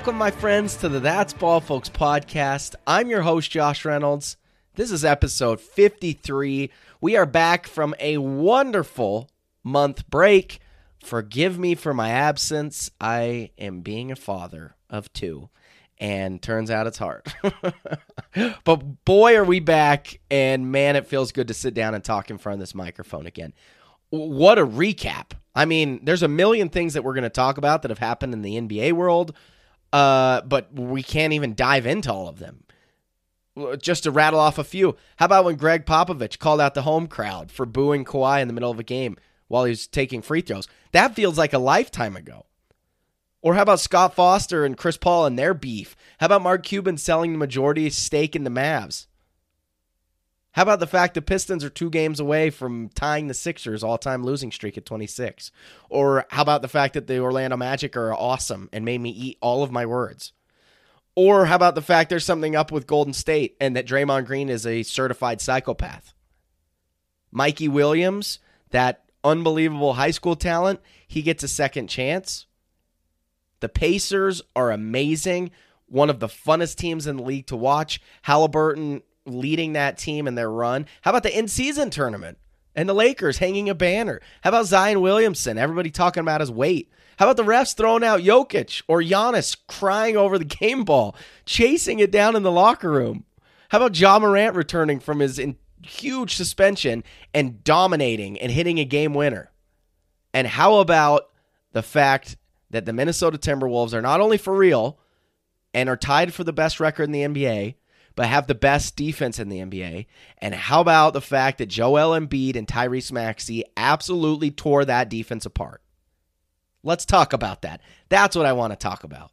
Welcome, my friends, to the That's Ball Folks podcast. I'm your host, Josh Reynolds. This is episode 53. We are back from a wonderful month break. Forgive me for my absence. I am being a father of two, and turns out it's hard. but boy, are we back, and man, it feels good to sit down and talk in front of this microphone again. What a recap. I mean, there's a million things that we're going to talk about that have happened in the NBA world, uh, but we can't even dive into all of them. Just to rattle off a few, how about when Gregg Popovich called out the home crowd for booing Kawhi in the middle of a game while he was taking free throws? That feels like a lifetime ago. Or how about Scott Foster and Chris Paul and their beef? How about Mark Cuban selling the majority stake in the Mavs? How about the fact the Pistons are two games away from tying the Sixers all time losing streak at 26? Or how about the fact that the Orlando Magic are awesome and made me eat all of my words? Or how about the fact there's something up with Golden State and that Draymond Green is a certified psychopath? Mikey Williams, that unbelievable high school talent, he gets a second chance. The Pacers are amazing. One of the funnest teams in the league to watch. Halliburton leading that team in their run. How about the in season tournament and the Lakers hanging a banner? How about Zion Williamson? Everybody talking about his weight. How about the refs throwing out Jokic or Giannis crying over the game ball, chasing it down in the locker room? How about Ja Morant returning from his huge suspension and dominating and hitting a game winner? And how about the fact that the Minnesota Timberwolves are not only for real and are tied for the best record in the NBA, but have the best defense in the NBA. And how about the fact that Joel Embiid and Tyrese Maxey absolutely tore that defense apart? Let's talk about that. That's what I want to talk about.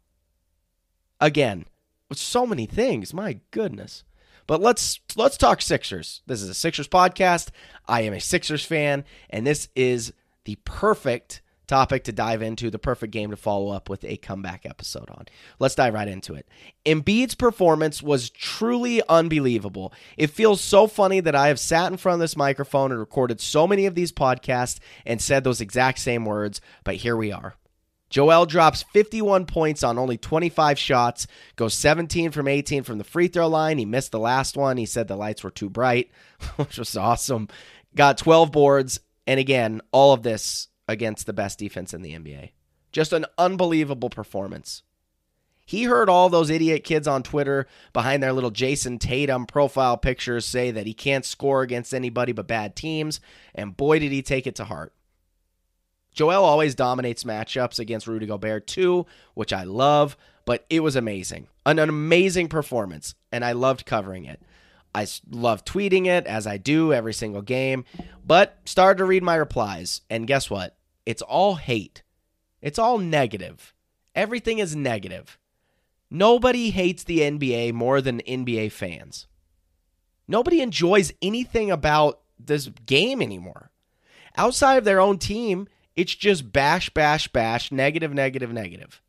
Again, so many things, my goodness. But let's let's talk Sixers. This is a Sixers podcast. I am a Sixers fan, and this is the perfect topic to dive into, the perfect game to follow up with a comeback episode on. Let's dive right into it. Embiid's performance was truly unbelievable. It feels so funny that I have sat in front of this microphone and recorded so many of these podcasts and said those exact same words, but here we are. Joel drops 51 points on only 25 shots, goes 17 from 18 from the free throw line. He missed the last one. He said the lights were too bright, which was awesome. Got 12 boards. And again, all of this against the best defense in the NBA. Just an unbelievable performance. He heard all those idiot kids on Twitter behind their little Jayson Tatum profile pictures say that he can't score against anybody but bad teams, and boy, did he take it to heart. Joel always dominates matchups against Rudy Gobert too, which I love, but it was amazing. An, an amazing performance, and I loved covering it. I love tweeting it as I do every single game, but started to read my replies, and guess what? It's all hate. It's all negative. Everything is negative. Nobody hates the NBA more than NBA fans. Nobody enjoys anything about this game anymore. Outside of their own team, it's just bash, bash, bash, negative, negative, negative.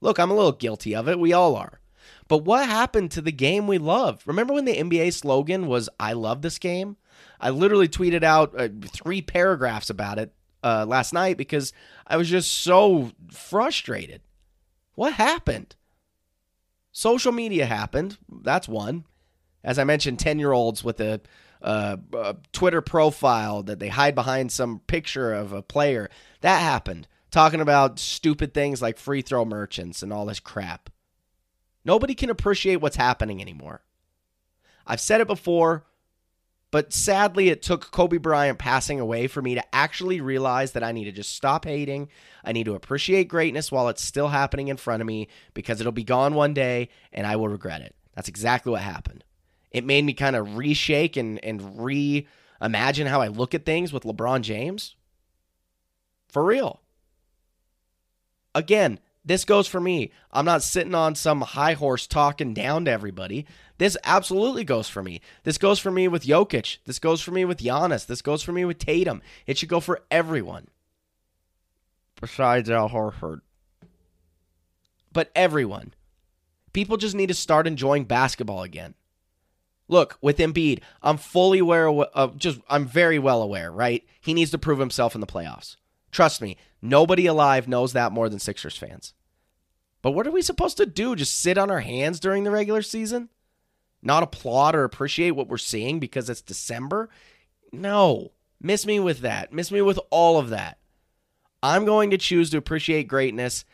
Look, I'm a little guilty of it. We all are. But what happened to the game we love? Remember when the NBA slogan was, I love this game? I literally tweeted out uh, three paragraphs about it uh, last night because I was just so frustrated. What happened? Social media happened. That's one. As I mentioned, 10 year olds with a, uh, a Twitter profile that they hide behind some picture of a player. That happened. Talking about stupid things like free throw merchants and all this crap. Nobody can appreciate what's happening anymore. I've said it before. But sadly, it took Kobe Bryant passing away for me to actually realize that I need to just stop hating. I need to appreciate greatness while it's still happening in front of me because it'll be gone one day and I will regret it. That's exactly what happened. It made me kind of reshake and, and reimagine how I look at things with LeBron James. For real. Again, this goes for me. I'm not sitting on some high horse talking down to everybody. This absolutely goes for me. This goes for me with Jokic. This goes for me with Giannis. This goes for me with Tatum. It should go for everyone. Besides Al Horford. But everyone. People just need to start enjoying basketball again. Look, with Embiid, I'm fully aware of just I'm very well aware, right? He needs to prove himself in the playoffs. Trust me, nobody alive knows that more than Sixers fans. But what are we supposed to do? Just sit on our hands during the regular season? Not applaud or appreciate what we're seeing because it's December? No. Miss me with that. Miss me with all of that. I'm going to choose to appreciate greatness.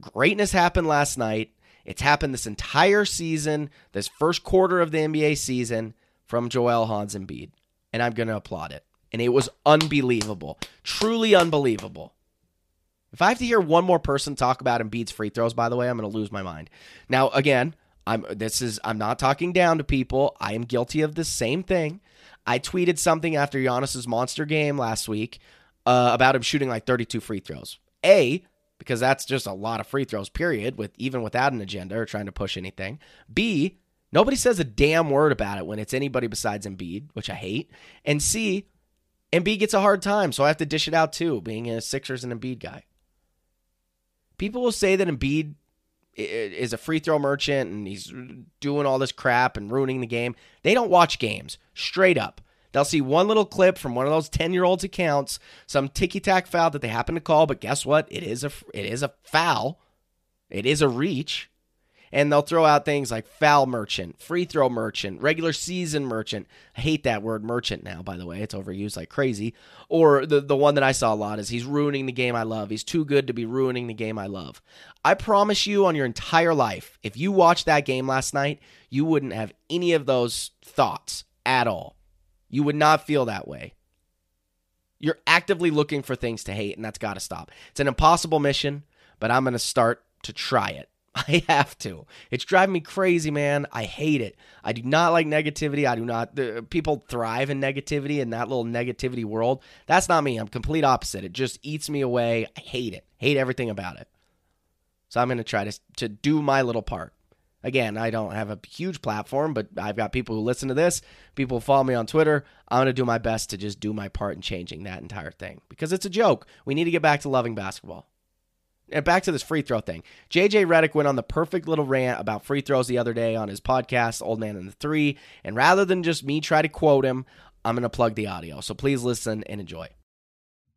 Greatness happened last night. It's happened this entire season, this first quarter of the NBA season from Joel Hans Embiid. And I'm going to applaud it. And it was unbelievable. Truly unbelievable. If I have to hear one more person talk about Embiid's free throws, by the way, I'm going to lose my mind. Now, again, I'm this is I'm not talking down to people. I am guilty of the same thing. I tweeted something after Giannis's monster game last week uh, about him shooting like 32 free throws. A, because that's just a lot of free throws, period, with even without an agenda or trying to push anything. B, nobody says a damn word about it when it's anybody besides Embiid, which I hate. And C, Embiid gets a hard time, so I have to dish it out too, being a Sixers and Embiid guy. People will say that Embiid is a free throw merchant and he's doing all this crap and ruining the game. They don't watch games, straight up. They'll see one little clip from one of those 10 year olds' accounts, some ticky tack foul that they happen to call, but guess what? It is a it is a foul. It is a reach and they'll throw out things like foul merchant, free throw merchant, regular season merchant. I hate that word merchant now, by the way. It's overused like crazy. Or the, the one that I saw a lot is he's ruining the game I love. He's too good to be ruining the game I love. I promise you, on your entire life, if you watched that game last night, you wouldn't have any of those thoughts at all. You would not feel that way. You're actively looking for things to hate, and that's got to stop. It's an impossible mission, but I'm going to start to try it. I have to. It's driving me crazy, man. I hate it. I do not like negativity. I do not. People thrive in negativity in that little negativity world. That's not me. I'm complete opposite. It just eats me away. I hate it. Hate everything about it. So I'm going to try to to do my little part. Again, I don't have a huge platform, but I've got people who listen to this. People follow me on Twitter. I'm going to do my best to just do my part in changing that entire thing because it's a joke. We need to get back to loving basketball. And back to this free throw thing. JJ Redick went on the perfect little rant about free throws the other day on his podcast, Old Man and the Three. And rather than just me try to quote him, I'm going to plug the audio. So please listen and enjoy.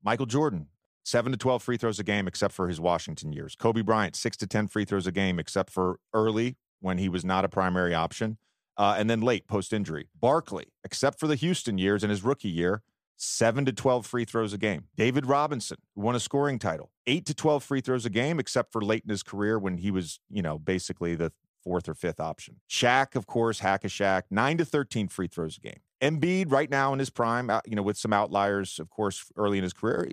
Michael Jordan, 7 to 12 free throws a game except for his Washington years. Kobe Bryant, 6 to 10 free throws a game except for early when he was not a primary option. Uh, and then late post injury. Barkley, except for the Houston years and his rookie year, seven to 12 free throws a game. David Robinson, won a scoring title, eight to 12 free throws a game, except for late in his career when he was, you know, basically the fourth or fifth option. Shaq, of course, hack a Shaq, nine to 13 free throws a game. Embiid, right now in his prime, you know, with some outliers, of course, early in his career,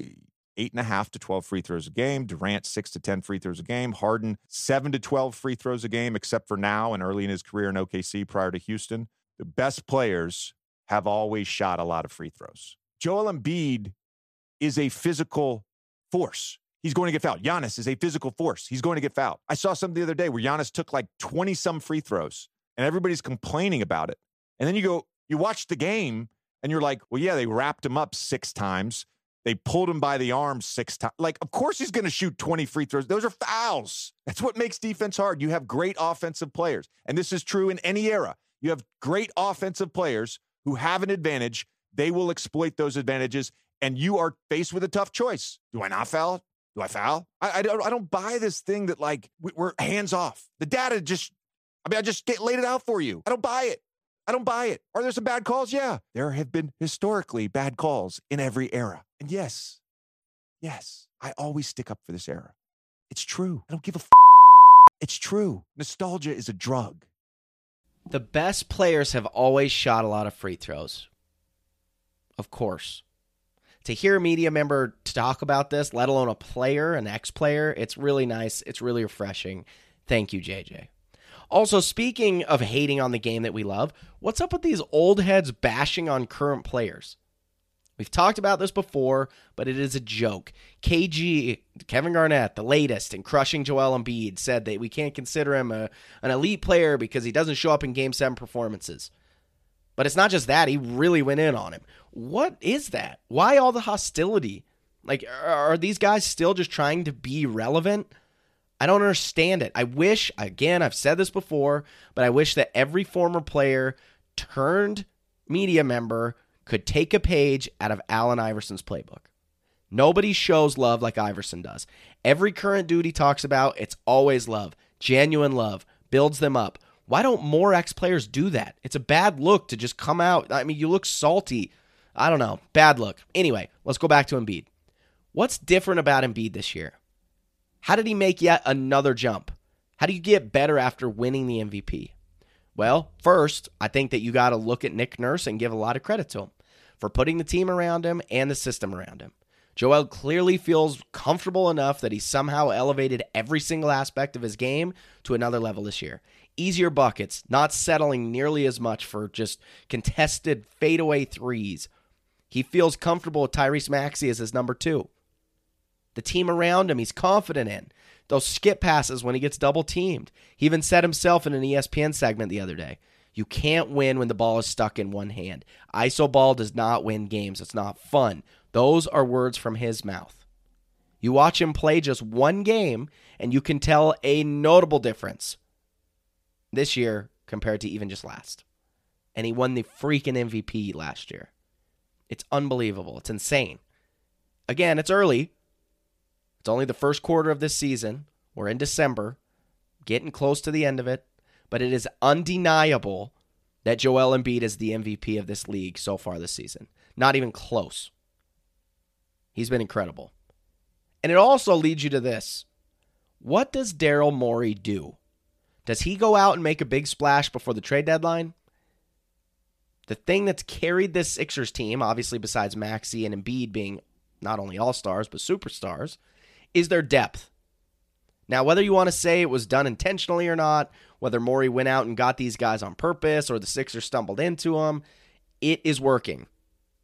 eight and a half to 12 free throws a game. Durant, six to 10 free throws a game. Harden, seven to 12 free throws a game, except for now and early in his career in OKC prior to Houston. The best players have always shot a lot of free throws. Joel Embiid is a physical force. He's going to get fouled. Giannis is a physical force. He's going to get fouled. I saw something the other day where Giannis took like 20 some free throws and everybody's complaining about it. And then you go, you watch the game and you're like, well, yeah, they wrapped him up six times. They pulled him by the arm six times. Like, of course he's going to shoot 20 free throws. Those are fouls. That's what makes defense hard. You have great offensive players. And this is true in any era. You have great offensive players who have an advantage they will exploit those advantages, and you are faced with a tough choice. Do I not foul? Do I foul? I, I don't. I don't buy this thing that like we're hands off. The data just. I mean, I just get laid it out for you. I don't buy it. I don't buy it. Are there some bad calls? Yeah, there have been historically bad calls in every era. And yes, yes, I always stick up for this era. It's true. I don't give a. F- it's true. Nostalgia is a drug. The best players have always shot a lot of free throws of course. To hear a media member talk about this, let alone a player, an ex player, it's really nice. It's really refreshing. Thank you, JJ. Also, speaking of hating on the game that we love, what's up with these old heads bashing on current players? We've talked about this before, but it is a joke. KG, Kevin Garnett, the latest in crushing Joel Embiid, said that we can't consider him a, an elite player because he doesn't show up in Game 7 performances. But it's not just that, he really went in on him. What is that? Why all the hostility? Like, are these guys still just trying to be relevant? I don't understand it. I wish, again, I've said this before, but I wish that every former player turned media member could take a page out of Allen Iverson's playbook. Nobody shows love like Iverson does. Every current dude he talks about, it's always love. genuine love, builds them up. Why don't more ex players do that? It's a bad look to just come out. I mean, you look salty. I don't know. Bad look. Anyway, let's go back to Embiid. What's different about Embiid this year? How did he make yet another jump? How do you get better after winning the MVP? Well, first, I think that you got to look at Nick Nurse and give a lot of credit to him for putting the team around him and the system around him. Joel clearly feels comfortable enough that he somehow elevated every single aspect of his game to another level this year. Easier buckets, not settling nearly as much for just contested fadeaway threes. He feels comfortable with Tyrese Maxey as his number two. The team around him, he's confident in. Those skip passes when he gets double teamed. He even said himself in an ESPN segment the other day you can't win when the ball is stuck in one hand. ISO ball does not win games. It's not fun. Those are words from his mouth. You watch him play just one game, and you can tell a notable difference this year compared to even just last. And he won the freaking MVP last year. It's unbelievable. It's insane. Again, it's early. It's only the first quarter of this season. We're in December, getting close to the end of it, but it is undeniable that Joel Embiid is the MVP of this league so far this season. Not even close. He's been incredible. And it also leads you to this. What does Daryl Morey do? Does he go out and make a big splash before the trade deadline? The thing that's carried this Sixers team, obviously besides Maxey and Embiid being not only all stars, but superstars, is their depth. Now, whether you want to say it was done intentionally or not, whether Morey went out and got these guys on purpose or the Sixers stumbled into them, it is working.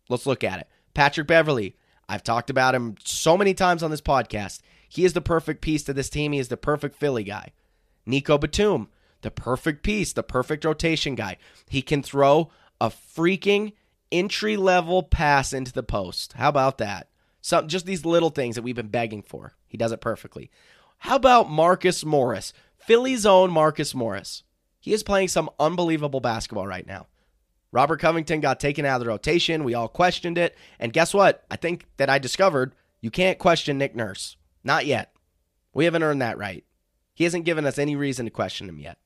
Let's look at it. Patrick Beverley, I've talked about him so many times on this podcast. He is the perfect piece to this team. He is the perfect Philly guy. Nico Batum, the perfect piece, the perfect rotation guy. He can throw a freaking entry level pass into the post. How about that? Some just these little things that we've been begging for. He does it perfectly. How about Marcus Morris? Philly's own Marcus Morris. He is playing some unbelievable basketball right now. Robert Covington got taken out of the rotation. We all questioned it. And guess what? I think that I discovered you can't question Nick Nurse. Not yet. We haven't earned that right. He hasn't given us any reason to question him yet.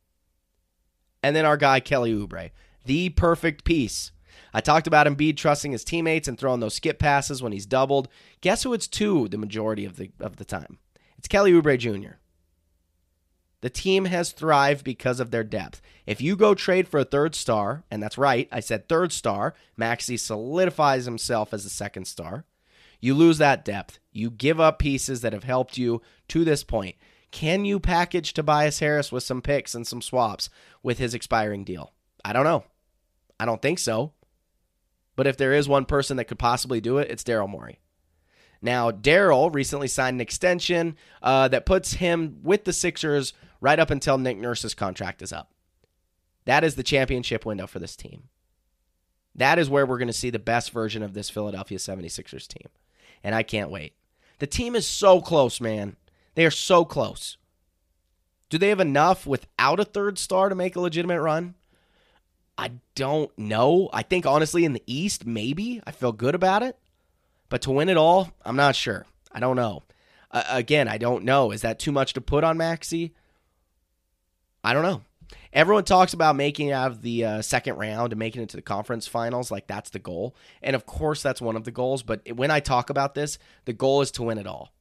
And then our guy, Kelly Oubre, the perfect piece. I talked about Embiid trusting his teammates and throwing those skip passes when he's doubled. Guess who it's to the majority of the of the time? It's Kelly Oubre Jr. The team has thrived because of their depth. If you go trade for a third star, and that's right, I said third star, Maxey solidifies himself as a second star. You lose that depth. You give up pieces that have helped you to this point. Can you package Tobias Harris with some picks and some swaps with his expiring deal? I don't know. I don't think so. But if there is one person that could possibly do it, it's Daryl Morey. Now, Daryl recently signed an extension uh, that puts him with the Sixers right up until Nick Nurse's contract is up. That is the championship window for this team. That is where we're going to see the best version of this Philadelphia 76ers team. And I can't wait. The team is so close, man. They are so close. Do they have enough without a third star to make a legitimate run? I don't know. I think honestly in the East, maybe. I feel good about it. But to win it all, I'm not sure. I don't know. Uh, again, I don't know. Is that too much to put on Maxey? I don't know. Everyone talks about making out of the uh, second round and making it to the conference finals, like that's the goal. And of course, that's one of the goals. But when I talk about this, the goal is to win it all.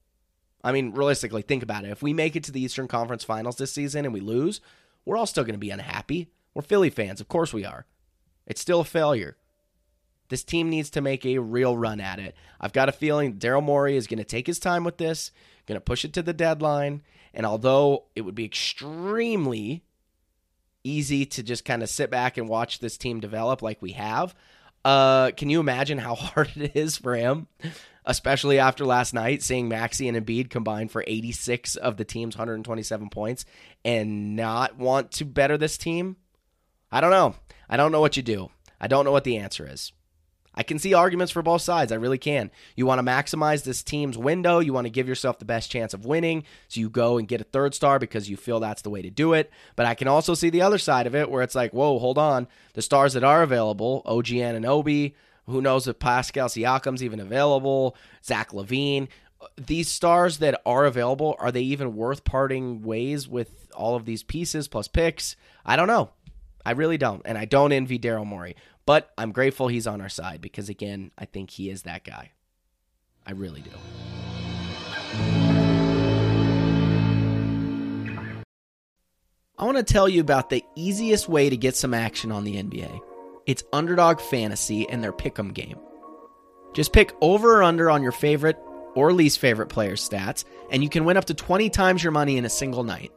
I mean, realistically, think about it. If we make it to the Eastern Conference Finals this season and we lose, we're all still going to be unhappy. We're Philly fans. Of course we are. It's still a failure. This team needs to make a real run at it. I've got a feeling Daryl Morey is going to take his time with this, going to push it to the deadline. And although it would be extremely easy to just kind of sit back and watch this team develop like we have, uh, can you imagine how hard it is for him, especially after last night, seeing Maxey and Embiid combine for 86 of the team's 127 points and not want to better this team? I don't know. I don't know what you do. I don't know what the answer is. I can see arguments for both sides. I really can. You want to maximize this team's window. You want to give yourself the best chance of winning. So you go and get a third star because you feel that's the way to do it. But I can also see the other side of it where it's like, whoa, hold on. The stars that are available, OG Anunoby, who knows if Pascal Siakam's even available, Zach LaVine. these stars that are available, are they even worth parting ways with all of these pieces plus picks? I don't know. I really don't. And I don't envy Daryl Morey. But I'm grateful he's on our side because, again, I think he is that guy. I really do. I want to tell you about the easiest way to get some action on the NBA. It's Underdog Fantasy and their pick'em game. Just pick over or under on your favorite or least favorite player's stats, and you can win up to 20 times your money in a single night.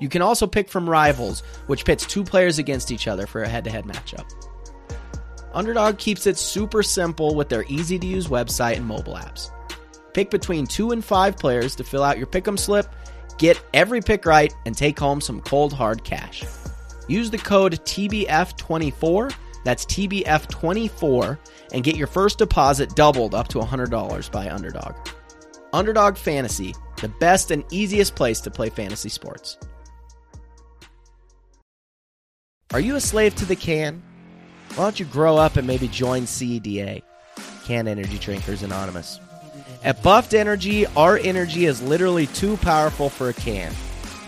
You can also pick from Rivals, which pits two players against each other for a head to head matchup. Underdog keeps it super simple with their easy to use website and mobile apps. Pick between two and five players to fill out your pick'em slip, get every pick right, and take home some cold hard cash. Use the code TBF24, that's TBF24, and get your first deposit doubled up to $100 by Underdog. Underdog Fantasy, the best and easiest place to play fantasy sports. Are you a slave to the can? Why don't you grow up and maybe join CEDA, Can Energy Drinkers Anonymous? At Buffed Energy, our energy is literally too powerful for a can.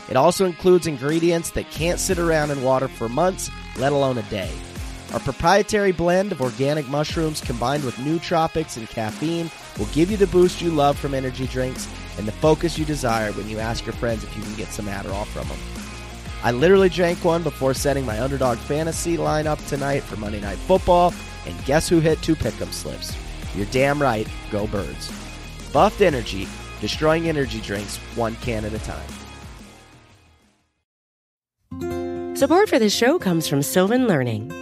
It also includes ingredients that can't sit around in water for months, let alone a day. Our proprietary blend of organic mushrooms combined with nootropics and caffeine will give you the boost you love from energy drinks and the focus you desire when you ask your friends if you can get some Adderall from them. I literally drank one before setting my underdog fantasy lineup tonight for Monday Night Football, and guess who hit two pick'em slips? You're damn right, go birds. Buffed Energy, destroying energy drinks one can at a time. Support for this show comes from Sylvan Learning.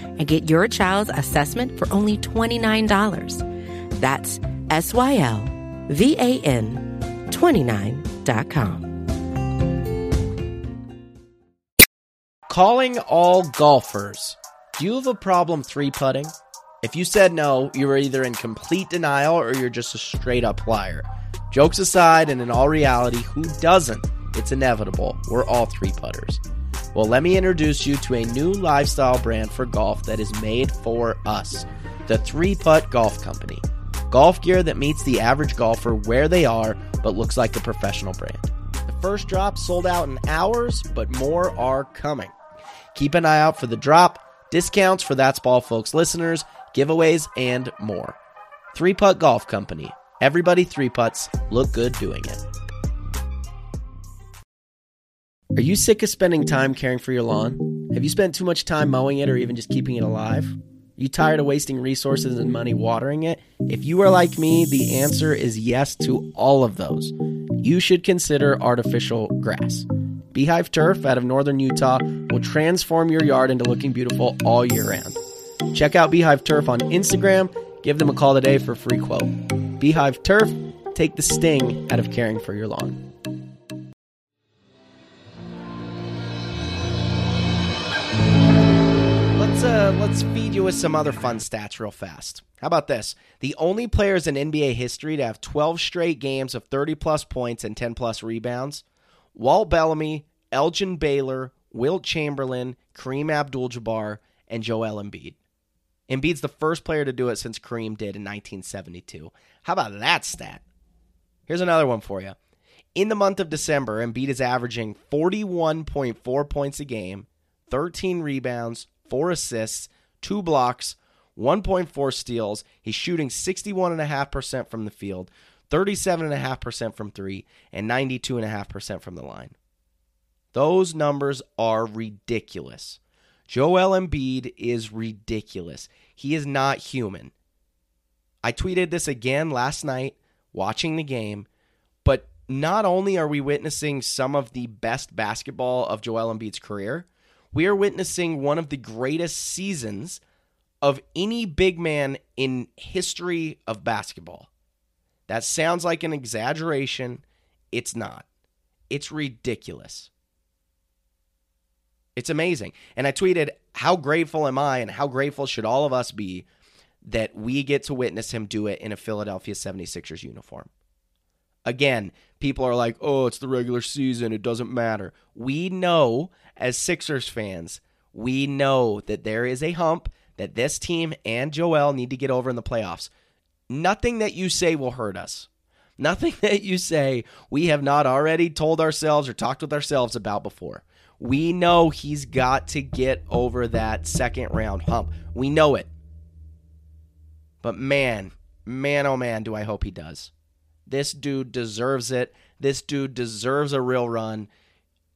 and get your child's assessment for only $29. That's S Y L V A N 29.com. Calling all golfers. Do you have a problem three putting? If you said no, you are either in complete denial or you're just a straight up liar. Jokes aside, and in all reality, who doesn't? It's inevitable. We're all three putters. Well, let me introduce you to a new lifestyle brand for golf that is made for us the Three Putt Golf Company. Golf gear that meets the average golfer where they are, but looks like a professional brand. The first drop sold out in hours, but more are coming. Keep an eye out for the drop, discounts for That's Ball Folks listeners, giveaways, and more. Three Putt Golf Company. Everybody three putts. Look good doing it. Are you sick of spending time caring for your lawn? Have you spent too much time mowing it or even just keeping it alive? Are you tired of wasting resources and money watering it? If you are like me, the answer is yes to all of those. You should consider artificial grass. Beehive Turf out of northern Utah will transform your yard into looking beautiful all year round. Check out Beehive Turf on Instagram. Give them a call today for a free quote. Beehive Turf, take the sting out of caring for your lawn. Let's uh, let's feed you with some other fun stats real fast. How about this? The only players in NBA history to have 12 straight games of 30 plus points and 10 plus rebounds Walt Bellamy, Elgin Baylor, Wilt Chamberlain, Kareem Abdul Jabbar, and Joel Embiid. Embiid's the first player to do it since Kareem did in 1972. How about that stat? Here's another one for you. In the month of December, Embiid is averaging 41.4 points a game, 13 rebounds, 4 assists, 2 blocks, 1.4 steals. He's shooting 61.5% from the field, 37.5% from three, and 92.5% from the line. Those numbers are ridiculous. Joel Embiid is ridiculous. He is not human. I tweeted this again last night watching the game, but not only are we witnessing some of the best basketball of Joel Embiid's career, we are witnessing one of the greatest seasons of any big man in history of basketball. That sounds like an exaggeration. It's not. It's ridiculous. It's amazing. And I tweeted, How grateful am I, and how grateful should all of us be that we get to witness him do it in a Philadelphia 76ers uniform? Again, people are like, oh, it's the regular season. It doesn't matter. We know, as Sixers fans, we know that there is a hump that this team and Joel need to get over in the playoffs. Nothing that you say will hurt us. Nothing that you say we have not already told ourselves or talked with ourselves about before. We know he's got to get over that second round hump. We know it. But man, man, oh man, do I hope he does. This dude deserves it. This dude deserves a real run.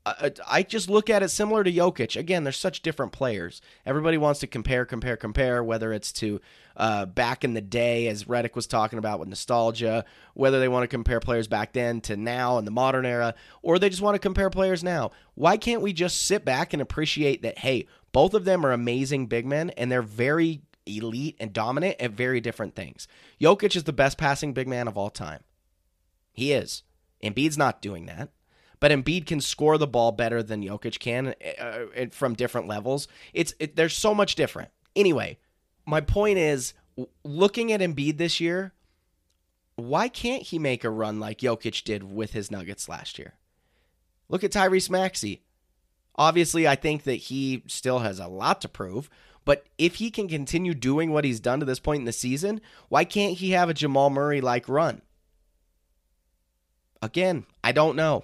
I, just look at it similar to Jokic. Again, they're such different players. Everybody wants to compare, compare, compare, whether it's to uh, back in the day, as Redick was talking about with nostalgia, whether they want to compare players back then to now in the modern era, or they just want to compare players now. Why can't we just sit back and appreciate that, hey, both of them are amazing big men and they're very elite and dominant at very different things? Jokic is the best passing big man of all time. He is. Embiid's not doing that but Embiid can score the ball better than Jokic can uh, from different levels. It's it, there's so much different. Anyway, my point is looking at Embiid this year, why can't he make a run like Jokic did with his Nuggets last year? Look at Tyrese Maxey. Obviously, I think that he still has a lot to prove, but if he can continue doing what he's done to this point in the season, why can't he have a Jamal Murray like run? Again, I don't know.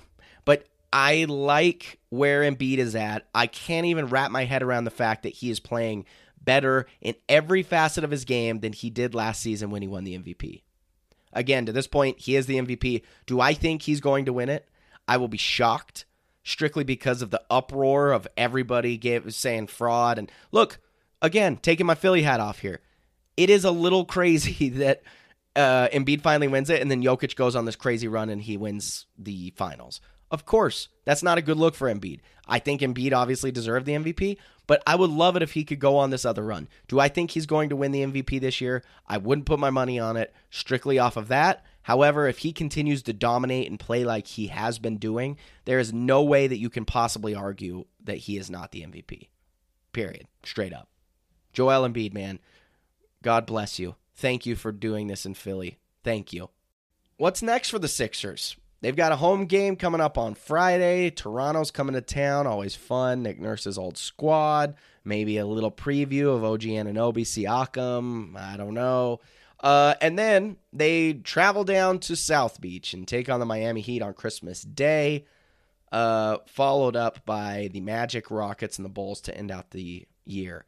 I like where Embiid is at. I can't even wrap my head around the fact that he is playing better in every facet of his game than he did last season when he won the MVP. Again, to this point, he is the MVP. Do I think he's going to win it? I will be shocked strictly because of the uproar of everybody gave, saying fraud. And look, again, taking my Philly hat off here. It is a little crazy that uh, Embiid finally wins it, and then Jokic goes on this crazy run and he wins the finals. Of course, that's not a good look for Embiid. I think Embiid obviously deserved the MVP, but I would love it if he could go on this other run. Do I think he's going to win the MVP this year? I wouldn't put my money on it strictly off of that. However, if he continues to dominate and play like he has been doing, there is no way that you can possibly argue that he is not the MVP. Period. Straight up. Joel Embiid, man, God bless you. Thank you for doing this in Philly. Thank you. What's next for the Sixers? They've got a home game coming up on Friday. Toronto's coming to town. Always fun. Nick Nurse's old squad. Maybe a little preview of OG Anunoby, Siakam. I don't know. Uh, and then they travel down to South Beach and take on the Miami Heat on Christmas Day, uh, followed up by the Magic, Rockets, and the Bulls to end out the year.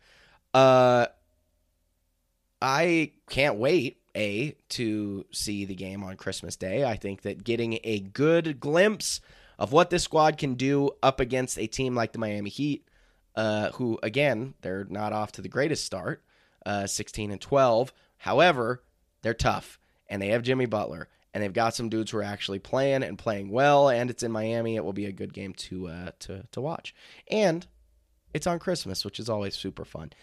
Uh, I can't wait a to see the game on Christmas Day. I think that getting a good glimpse of what this squad can do up against a team like the Miami Heat, uh, who again they're not off to the greatest start, uh, 16 and 12. However, they're tough and they have Jimmy Butler and they've got some dudes who are actually playing and playing well. And it's in Miami. It will be a good game to uh, to to watch. And it's on Christmas, which is always super fun.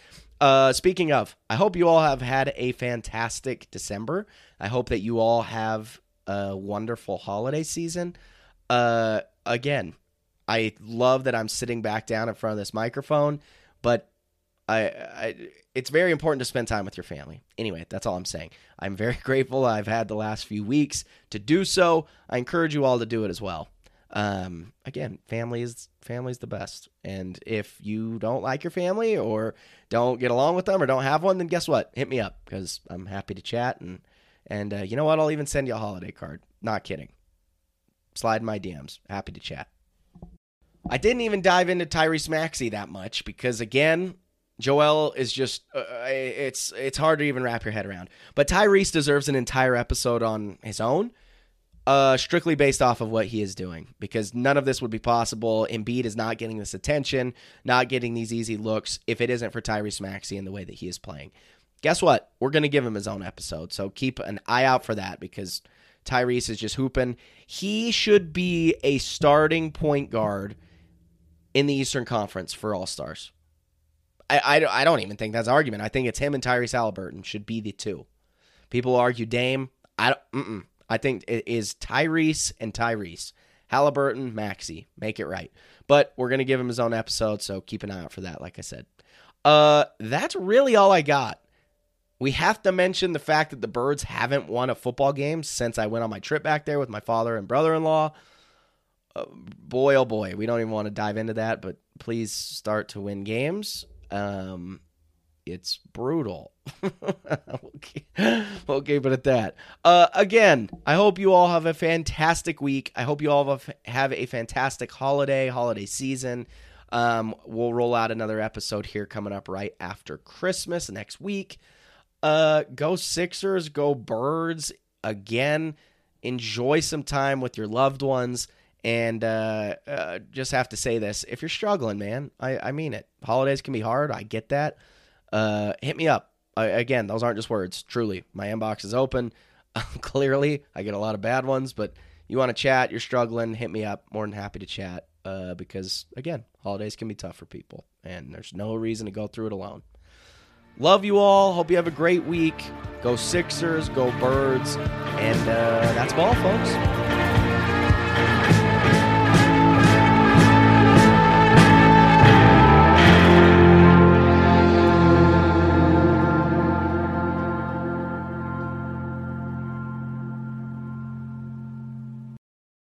Uh, speaking of, I hope you all have had a fantastic December. I hope that you all have a wonderful holiday season. Uh, again, I love that I'm sitting back down in front of this microphone, but I, I, it's very important to spend time with your family. Anyway, that's all I'm saying. I'm very grateful I've had the last few weeks to do so. I encourage you all to do it as well um, again, family is family's the best. And if you don't like your family or don't get along with them or don't have one, then guess what? Hit me up because I'm happy to chat and and uh, you know what? I'll even send you a holiday card. Not kidding. Slide my DMs. Happy to chat. I didn't even dive into Tyrese Maxey that much because again, Joel is just uh, it's it's hard to even wrap your head around. But Tyrese deserves an entire episode on his own Uh, strictly based off of what he is doing, because none of this would be possible. Embiid is not getting this attention, not getting these easy looks, if it isn't for Tyrese Maxey and the way that he is playing. Guess what? We're going to give him his own episode, so keep an eye out for that because Tyrese is just hooping. He should be a starting point guard in the Eastern Conference for All Stars. I, I, I don't even think that's argument. I think it's him and Tyrese Halliburton should be the two. People argue Dame. I don't. I think it is Tyrese and Tyrese. Halliburton, Maxey. Make it right. But we're going to give him his own episode, so keep an eye out for that, like I said. Uh, that's really all I got. We have to mention the fact that the Birds haven't won a football game since I went on my trip back there with my father and brother in law. Uh, boy, oh boy, we don't even want to dive into that, but please start to win games. Um, it's brutal. okay. okay, but at that. Uh, again, I hope you all have a fantastic week. I hope you all have, have a fantastic holiday, holiday season. Um, we'll roll out another episode here coming up right after Christmas next week. Uh, go Sixers, go Birds. Again, enjoy some time with your loved ones. And uh, uh, just have to say this: if you're struggling, man, I, I mean it. Holidays can be hard. I get that uh, hit me up. I, again, those aren't just words. Truly, my inbox is open. Clearly, I get a lot of bad ones, but you want to chat, you're struggling, hit me up. More than happy to chat uh, because, again, holidays can be tough for people, and there's no reason to go through it alone. Love you all. Hope you have a great week. Go Sixers, go Birds, and uh, that's ball, folks.